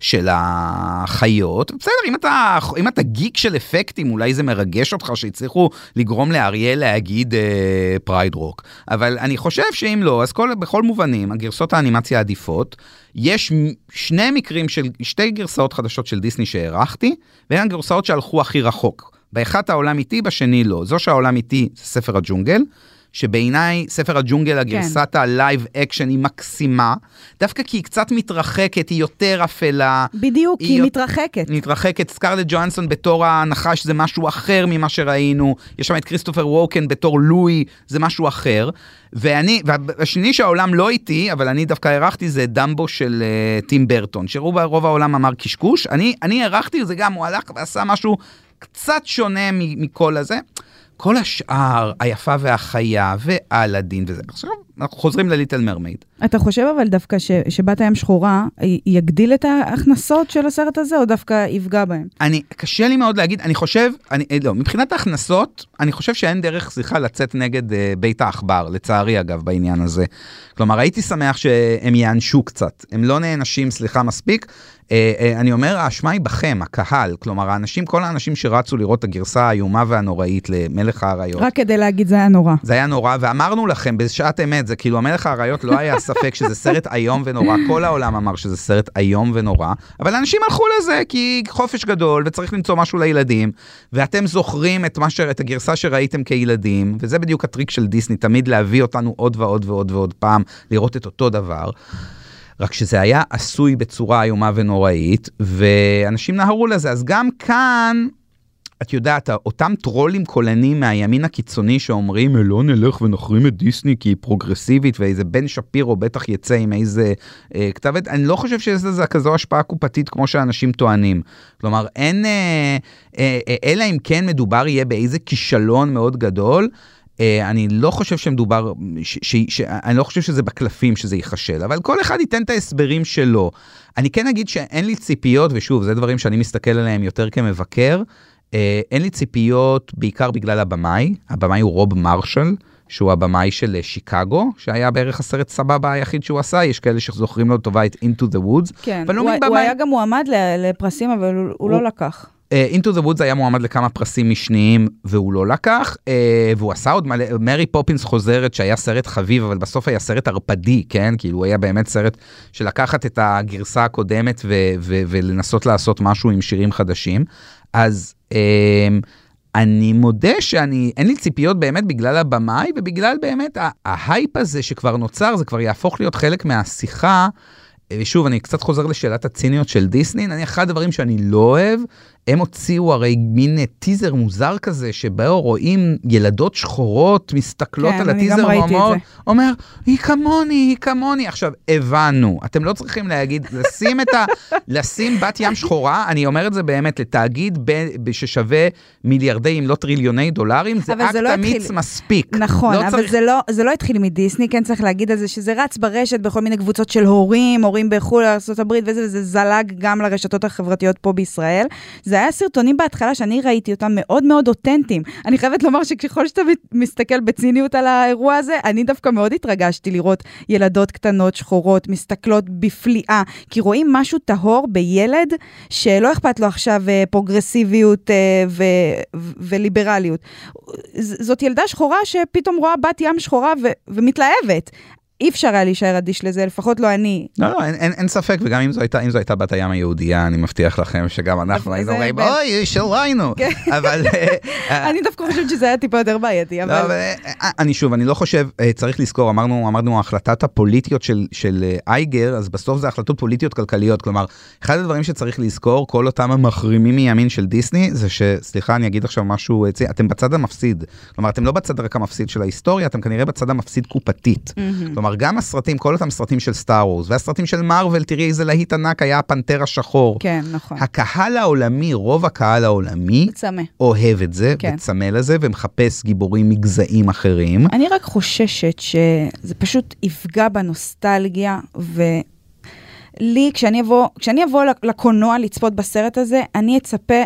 של, החיות. בסדר, אם אתה, אם אתה גיק של אפקטים, אולי זה מרגש אותך שהצליחו לגרום לאריה להגיד אה, Pride Rock. אבל אני חושב שאם לא, אז כל, בכל מובנים, הגרסות האנימציה העדיפות, יש שני מקרים של, שתי גרסאות חדשות של דיסני שהערכתי, והן הגרסאות שהלכו הכי רחוק. באחת העולם איתי, בשני לא. זו שהעולם איתי זה ספר הג'ונגל. שבעיניי ספר הג'ונגל, הגרסת ה live action היא מקסימה, דווקא כי היא קצת מתרחקת, היא יותר אפלה. בדיוק, היא יותר- מתרחקת. מתרחקת, סקרלט ג'ואנסון בתור הנחש זה משהו אחר ממה שראינו, יש שם את כריסטופר ווקן בתור לואי, זה משהו אחר. ואני, והשני שהעולם לא איתי, אבל אני דווקא הערכתי, זה דמבו של אה, טים ברטון, שרוב רוב העולם אמר קשקוש, אני, אני הערכתי, זה גם, הוא הלך ועשה משהו קצת שונה מכל הזה. כל השאר, היפה והחיה, ואלאדין וזה. עכשיו אנחנו חוזרים לליטל מרמייד. אתה חושב אבל דווקא ש, שבת הים שחורה יגדיל את ההכנסות של הסרט הזה, או דווקא יפגע בהם? אני, קשה לי מאוד להגיד, אני חושב, אני, אה, לא, מבחינת ההכנסות, אני חושב שאין דרך, סליחה, לצאת נגד אה, בית העכבר, לצערי אגב, בעניין הזה. כלומר, הייתי שמח שהם ייענשו קצת, הם לא נענשים, סליחה, מספיק. אה, אה, אני אומר, האשמה היא בכם, הקהל, כלומר, האנשים, כל האנשים שרצו לראות את הגרסה האיומה והנוראית למלך האריות. רק כדי להגיד זה היה נורא. זה היה נורא, ואמרנו לכם בשעת אמת, זה כאילו המלך האריות לא היה ספק שזה סרט איום ונורא, כל העולם אמר שזה סרט איום ונורא, אבל אנשים הלכו לזה כי חופש גדול וצריך למצוא משהו לילדים, ואתם זוכרים את, ש... את הגרסה שראיתם כילדים, וזה בדיוק הטריק של דיסני, תמיד להביא אותנו עוד ועוד ועוד ועוד פעם, לראות את אותו דבר. רק שזה היה עשוי בצורה איומה ונוראית, ואנשים נהרו לזה, אז גם כאן... את יודעת, אותם טרולים קולנים מהימין הקיצוני שאומרים, לא נלך ונחרים את דיסני כי היא פרוגרסיבית ואיזה בן שפירו בטח יצא עם איזה אה, כתב עת, אני לא חושב שיש לזה כזו השפעה קופתית כמו שאנשים טוענים. כלומר, אין, אה, אה, אה, אלא אם כן מדובר יהיה באיזה כישלון מאוד גדול. אה, אני לא חושב שמדובר, ש, ש, ש, אני לא חושב שזה בקלפים שזה ייכשל, אבל כל אחד ייתן את ההסברים שלו. אני כן אגיד שאין לי ציפיות, ושוב, זה דברים שאני מסתכל עליהם יותר כמבקר. אה, אין לי ציפיות בעיקר בגלל הבמאי, הבמאי הוא רוב מרשל, שהוא הבמאי של אה, שיקגו, שהיה בערך הסרט סבבה היחיד שהוא עשה, יש כאלה שזוכרים לו טובה את Into the Woods. כן, אבל לא הוא, הוא היה גם מועמד לפרסים, אבל הוא, הוא לא לקח. Into the Woods היה מועמד לכמה פרסים משניים והוא לא לקח, אה, והוא עשה עוד מלא, מרי פופינס חוזרת שהיה סרט חביב, אבל בסוף היה סרט ערפדי, כן? כאילו היה באמת סרט של לקחת את הגרסה הקודמת ו- ו- ולנסות לעשות משהו עם שירים חדשים. אז אה, אני מודה שאני, אין לי ציפיות באמת בגלל הבמאי ובגלל באמת ההייפ הזה שכבר נוצר, זה כבר יהפוך להיות חלק מהשיחה. אה, ושוב, אני קצת חוזר לשאלת הציניות של דיסני, נניח אחד הדברים שאני לא אוהב, הם הוציאו הרי מין טיזר מוזר כזה, שבו רואים ילדות שחורות מסתכלות כן, על אני גם הטיזר, ראיתי את ואומרות- זה. אומר, היא כמוני, היא כמוני. עכשיו, הבנו, אתם לא צריכים להגיד, לשים את ה... לשים בת ים שחורה, אני אומר את זה באמת, לתאגיד ב, ששווה מיליארדי, אם לא טריליוני דולרים, זה אקט לא אמיץ התחיל- מספיק. נכון, לא אבל צריך- זה, לא, זה לא התחיל מדיסני, כן צריך להגיד על זה, שזה רץ ברשת בכל מיני קבוצות של הורים, הורים בחו"ל, ארה"ב וזה, וזה זלג גם לרשתות החברתיות פה בישראל. זה היה סרטונים בהתחלה שאני ראיתי אותם מאוד מאוד אותנטיים. אני חייבת לומר שככל שאתה מסתכל בציניות על האירוע הזה, אני דווקא מאוד התרגשתי לראות ילדות קטנות, שחורות, מסתכלות בפליאה, כי רואים משהו טהור בילד שלא אכפת לו עכשיו אה, פרוגרסיביות אה, ו- ו- וליברליות. זאת ילדה שחורה שפתאום רואה בת ים שחורה ו- ומתלהבת. אי אפשר היה להישאר אדיש לזה, לפחות לא אני. לא, לא, אין, אין, אין ספק, וגם אם זו הייתה, אם זו הייתה בת הים היהודייה, אני מבטיח לכם שגם אנחנו היינו אומרים, אוי, שלנו. כן. אבל... אה, אה, אני דווקא חושבת שזה היה טיפה יותר בעייתי, לא, אבל... אבל אה, אני שוב, אני לא חושב, צריך לזכור, אמרנו, אמרנו, ההחלטת הפוליטיות של, של אייגר, אז בסוף זה החלטות פוליטיות כלכליות. כלומר, אחד הדברים שצריך לזכור, כל אותם המחרימים מימין של דיסני, זה שסליחה, אני אגיד עכשיו משהו, אתם בצד המפסיד. כלומר, אתם לא בצד רק המפסיד של ההיסטוריה, אתם כנראה בצד המפסיד קופתית. כלומר, גם הסרטים, כל אותם סרטים של סטאר וורס, והסרטים של מארוול, תראי איזה להיט ענק היה הפנתר השחור. כן, נכון. הקהל העולמי, רוב הקהל העולמי, צמא. אוהב את זה, כן. וצמא לזה, ומחפש גיבורים מגזעים אחרים. אני רק חוששת שזה פשוט יפגע בנוסטלגיה, ולי, כשאני אבוא, כשאני אבוא לקולנוע לצפות בסרט הזה, אני אצפה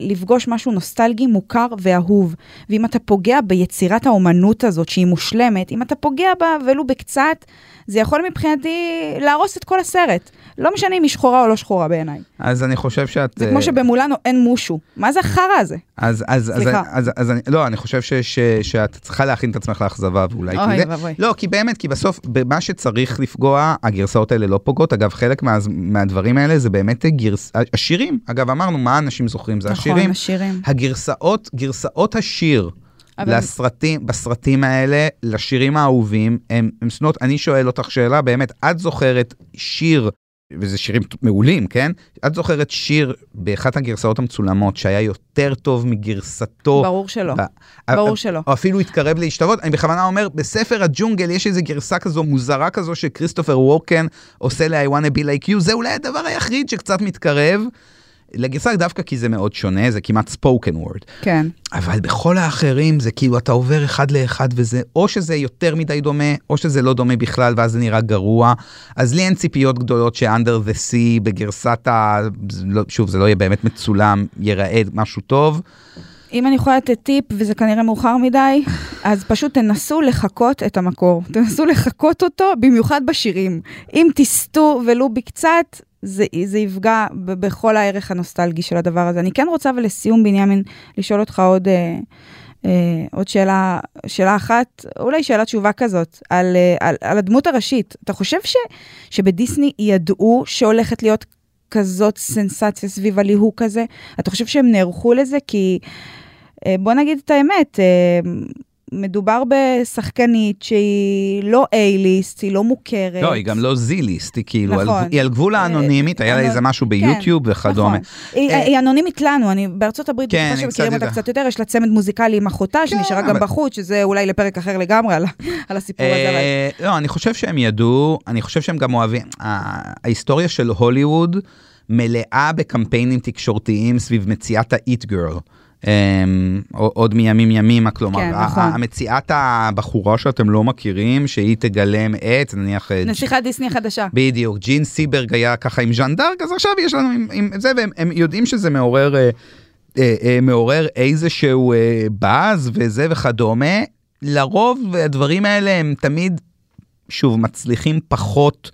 לפגוש משהו נוסטלגי, מוכר ואהוב. ואם אתה פוגע ביצירת האומנות הזאת, שהיא מושלמת, אם אתה פוגע בה ולו בקצת, זה יכול מבחינתי להרוס את כל הסרט. לא משנה אם היא שחורה או לא שחורה בעיניי. אז אני חושב שאת... זה אה, כמו שבמולנו אין מושו. מה זה החרא הזה? אז, אז, אז, סליחה. אז, אז אני, לא, אני חושב ש, ש, שאת צריכה להכין את עצמך לאכזבה ואולי אוי. ואבוי. לא, כי באמת, כי בסוף, במה שצריך לפגוע, הגרסאות האלה לא פוגעות. אגב, חלק מה, מהדברים האלה זה באמת גרס... השירים. אגב, אמרנו, מה אנשים זוכרים? זה נכון, השירים. השירים. הגרסאות, גרסאות השיר. אבל- לסרטים, בסרטים האלה, לשירים האהובים, הם, הם שנות, אני שואל אותך שאלה, באמת, את זוכרת שיר, וזה שירים מעולים, כן? את זוכרת שיר באחת הגרסאות המצולמות שהיה יותר טוב מגרסתו? ברור שלא. ב- ברור שלא. או אפילו התקרב להשתוות. אני בכוונה אומר, בספר הג'ונגל יש איזו גרסה כזו מוזרה כזו שכריסטופר ווקן עושה ל-I wanna be like you, זה אולי הדבר היחיד שקצת מתקרב. לגרסה דווקא כי זה מאוד שונה, זה כמעט spoken word. כן. אבל בכל האחרים זה כאילו אתה עובר אחד לאחד וזה או שזה יותר מדי דומה או שזה לא דומה בכלל ואז זה נראה גרוע. אז לי אין ציפיות גדולות ש-under the sea בגרסת ה... לא- שוב זה לא יהיה באמת מצולם ייראה משהו טוב. אם אני יכולה לתת טיפ, וזה כנראה מאוחר מדי, אז פשוט תנסו לחקות את המקור. תנסו לחקות אותו, במיוחד בשירים. אם תסטו ולו בקצת, זה, זה יפגע בכל הערך הנוסטלגי של הדבר הזה. אני כן רוצה, ולסיום, בנימין, לשאול אותך עוד, אה, אה, עוד שאלה, שאלה אחת, אולי שאלה תשובה כזאת, על, אה, על, על הדמות הראשית. אתה חושב ש, שבדיסני ידעו שהולכת להיות כזאת סנסציה סביב הליהוק הזה? אתה חושב שהם נערכו לזה? כי... אה, בוא נגיד את האמת, אה, מדובר בשחקנית שהיא לא A-ליסט, היא לא מוכרת. לא, היא גם לא זיליסט, היא כאילו, על, נכון. היא על גבול האנונימית, היה לה אנ- איזה משהו כן, ביוטיוב וכדומה. נכון. היא, אה, היא אנונימית לנו, אני בארצות הברית כן, בטוחה אני שמכירים אותה. קצת יותר, יש לה צמד מוזיקלי עם אחותה שנשארה גם בחוץ, שזה אולי לפרק אחר לגמרי על, על הסיפור הזה. אה, לא, אני חושב שהם ידעו, אני חושב שהם גם אוהבים, ההיסטוריה של הוליווד מלאה בקמפיינים תקשורתיים סביב מציאת ה-Eat Girl. Um, עוד מימים ימימה, כלומר, כן, נכון. המציאת הבחורה שאתם לא מכירים, שהיא תגלם את, נניח, אה, נסיכת דיסני החדשה. בדיוק, ג'ין סיברג היה ככה עם ז'אן דארק, אז עכשיו יש לנו עם, עם זה, והם הם יודעים שזה מעורר, אה, אה, אה, מעורר איזשהו אה, באז וזה וכדומה. לרוב הדברים האלה הם תמיד, שוב, מצליחים פחות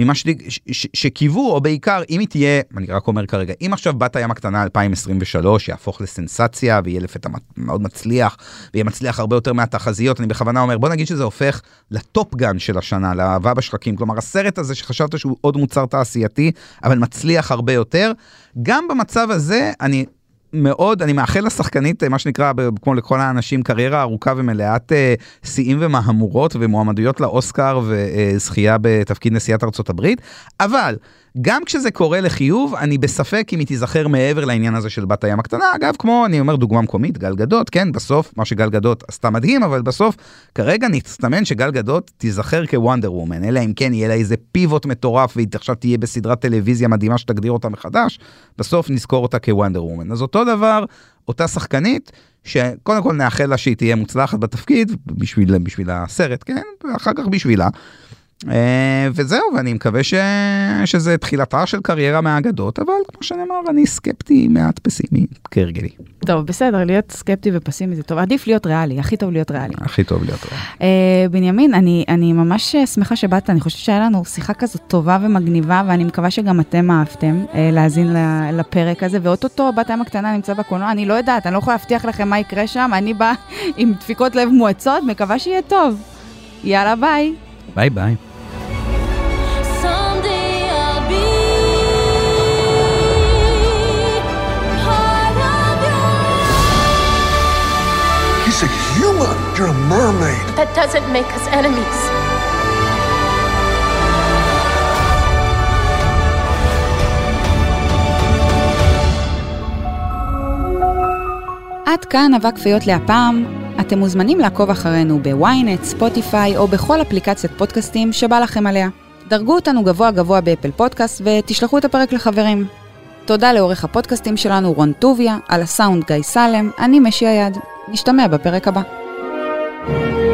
ממה ש- ש- ש- שקיוו, או בעיקר, אם היא תהיה, אני רק אומר כרגע, אם עכשיו בת הים הקטנה 2023 יהפוך לסנסציה ויהיה לפתע מאוד מצליח, ויהיה מצליח הרבה יותר מהתחזיות, אני בכוונה אומר, בוא נגיד שזה הופך לטופ גן של השנה, לאהבה בשחקים, כלומר הסרט הזה שחשבת שהוא עוד מוצר תעשייתי, אבל מצליח הרבה יותר, גם במצב הזה, אני מאוד, אני מאחל לשחקנית, אה, מה שנקרא, כמו לכל האנשים, קריירה ארוכה ומלאת אה, שיאים ומהמורות ומועמדויות לאוסקר וזכייה בתפקיד נשיאת ארצות הברית, אבל גם כשזה קורה לחיוב, אני בספק אם היא תיזכר מעבר לעניין הזה של בת הים הקטנה. אגב, כמו, אני אומר דוגמה מקומית, גל גדות, כן, בסוף, מה שגל גדות עשתה מדהים, אבל בסוף, כרגע נסתמן שגל גדות תיזכר כוונדר וומן, אלא אם כן יהיה לה איזה פיבוט מטורף והיא עכשיו תהיה בסדרת טלוויזיה מדהימה שתגדיר אותה מחדש, בסוף נזכור אותה כוונדר וומן. אז אותו דבר, אותה שחקנית, שקודם כל נאחל לה שהיא תהיה מוצלחת בתפקיד, בשביל, בשביל הסרט, כן, ואחר כך בשבילה. אה, וזהו, ואני מקווה ש... שזה תחילתה של קריירה מהאגדות, אבל כמו שנאמר, אני סקפטי מעט פסימי, כהרגלי. טוב, בסדר, להיות סקפטי ופסימי זה טוב. עדיף להיות ריאלי, הכי טוב להיות ריאלי. הכי טוב להיות ריאלי. אה, בנימין, אני, אני ממש שמחה שבאת, אני חושבת שהיה לנו שיחה כזאת טובה ומגניבה, ואני מקווה שגם אתם אהבתם אה, להאזין לפרק הזה, ואו-טו-טו בת הים הקטנה נמצא בקולנוע, אני לא יודעת, אני לא יכולה להבטיח לכם מה יקרה שם, אני באה עם דפיקות לב מואצות, מקווה שיהיה טוב. יאללה, ביי. ביי ביי. You're a mermaid. That doesn't make us enemies. עד כאן אבק פיות להפעם. אתם מוזמנים לעקוב אחרינו בוויינט, ספוטיפיי או בכל אפליקציית פודקאסטים שבא לכם עליה. דרגו אותנו גבוה גבוה באפל פודקאסט ותשלחו את הפרק לחברים. תודה לעורך הפודקאסטים שלנו רון טוביה, על הסאונד גיא סלם, אני משי היד. נשתמע בפרק הבא. Thank you.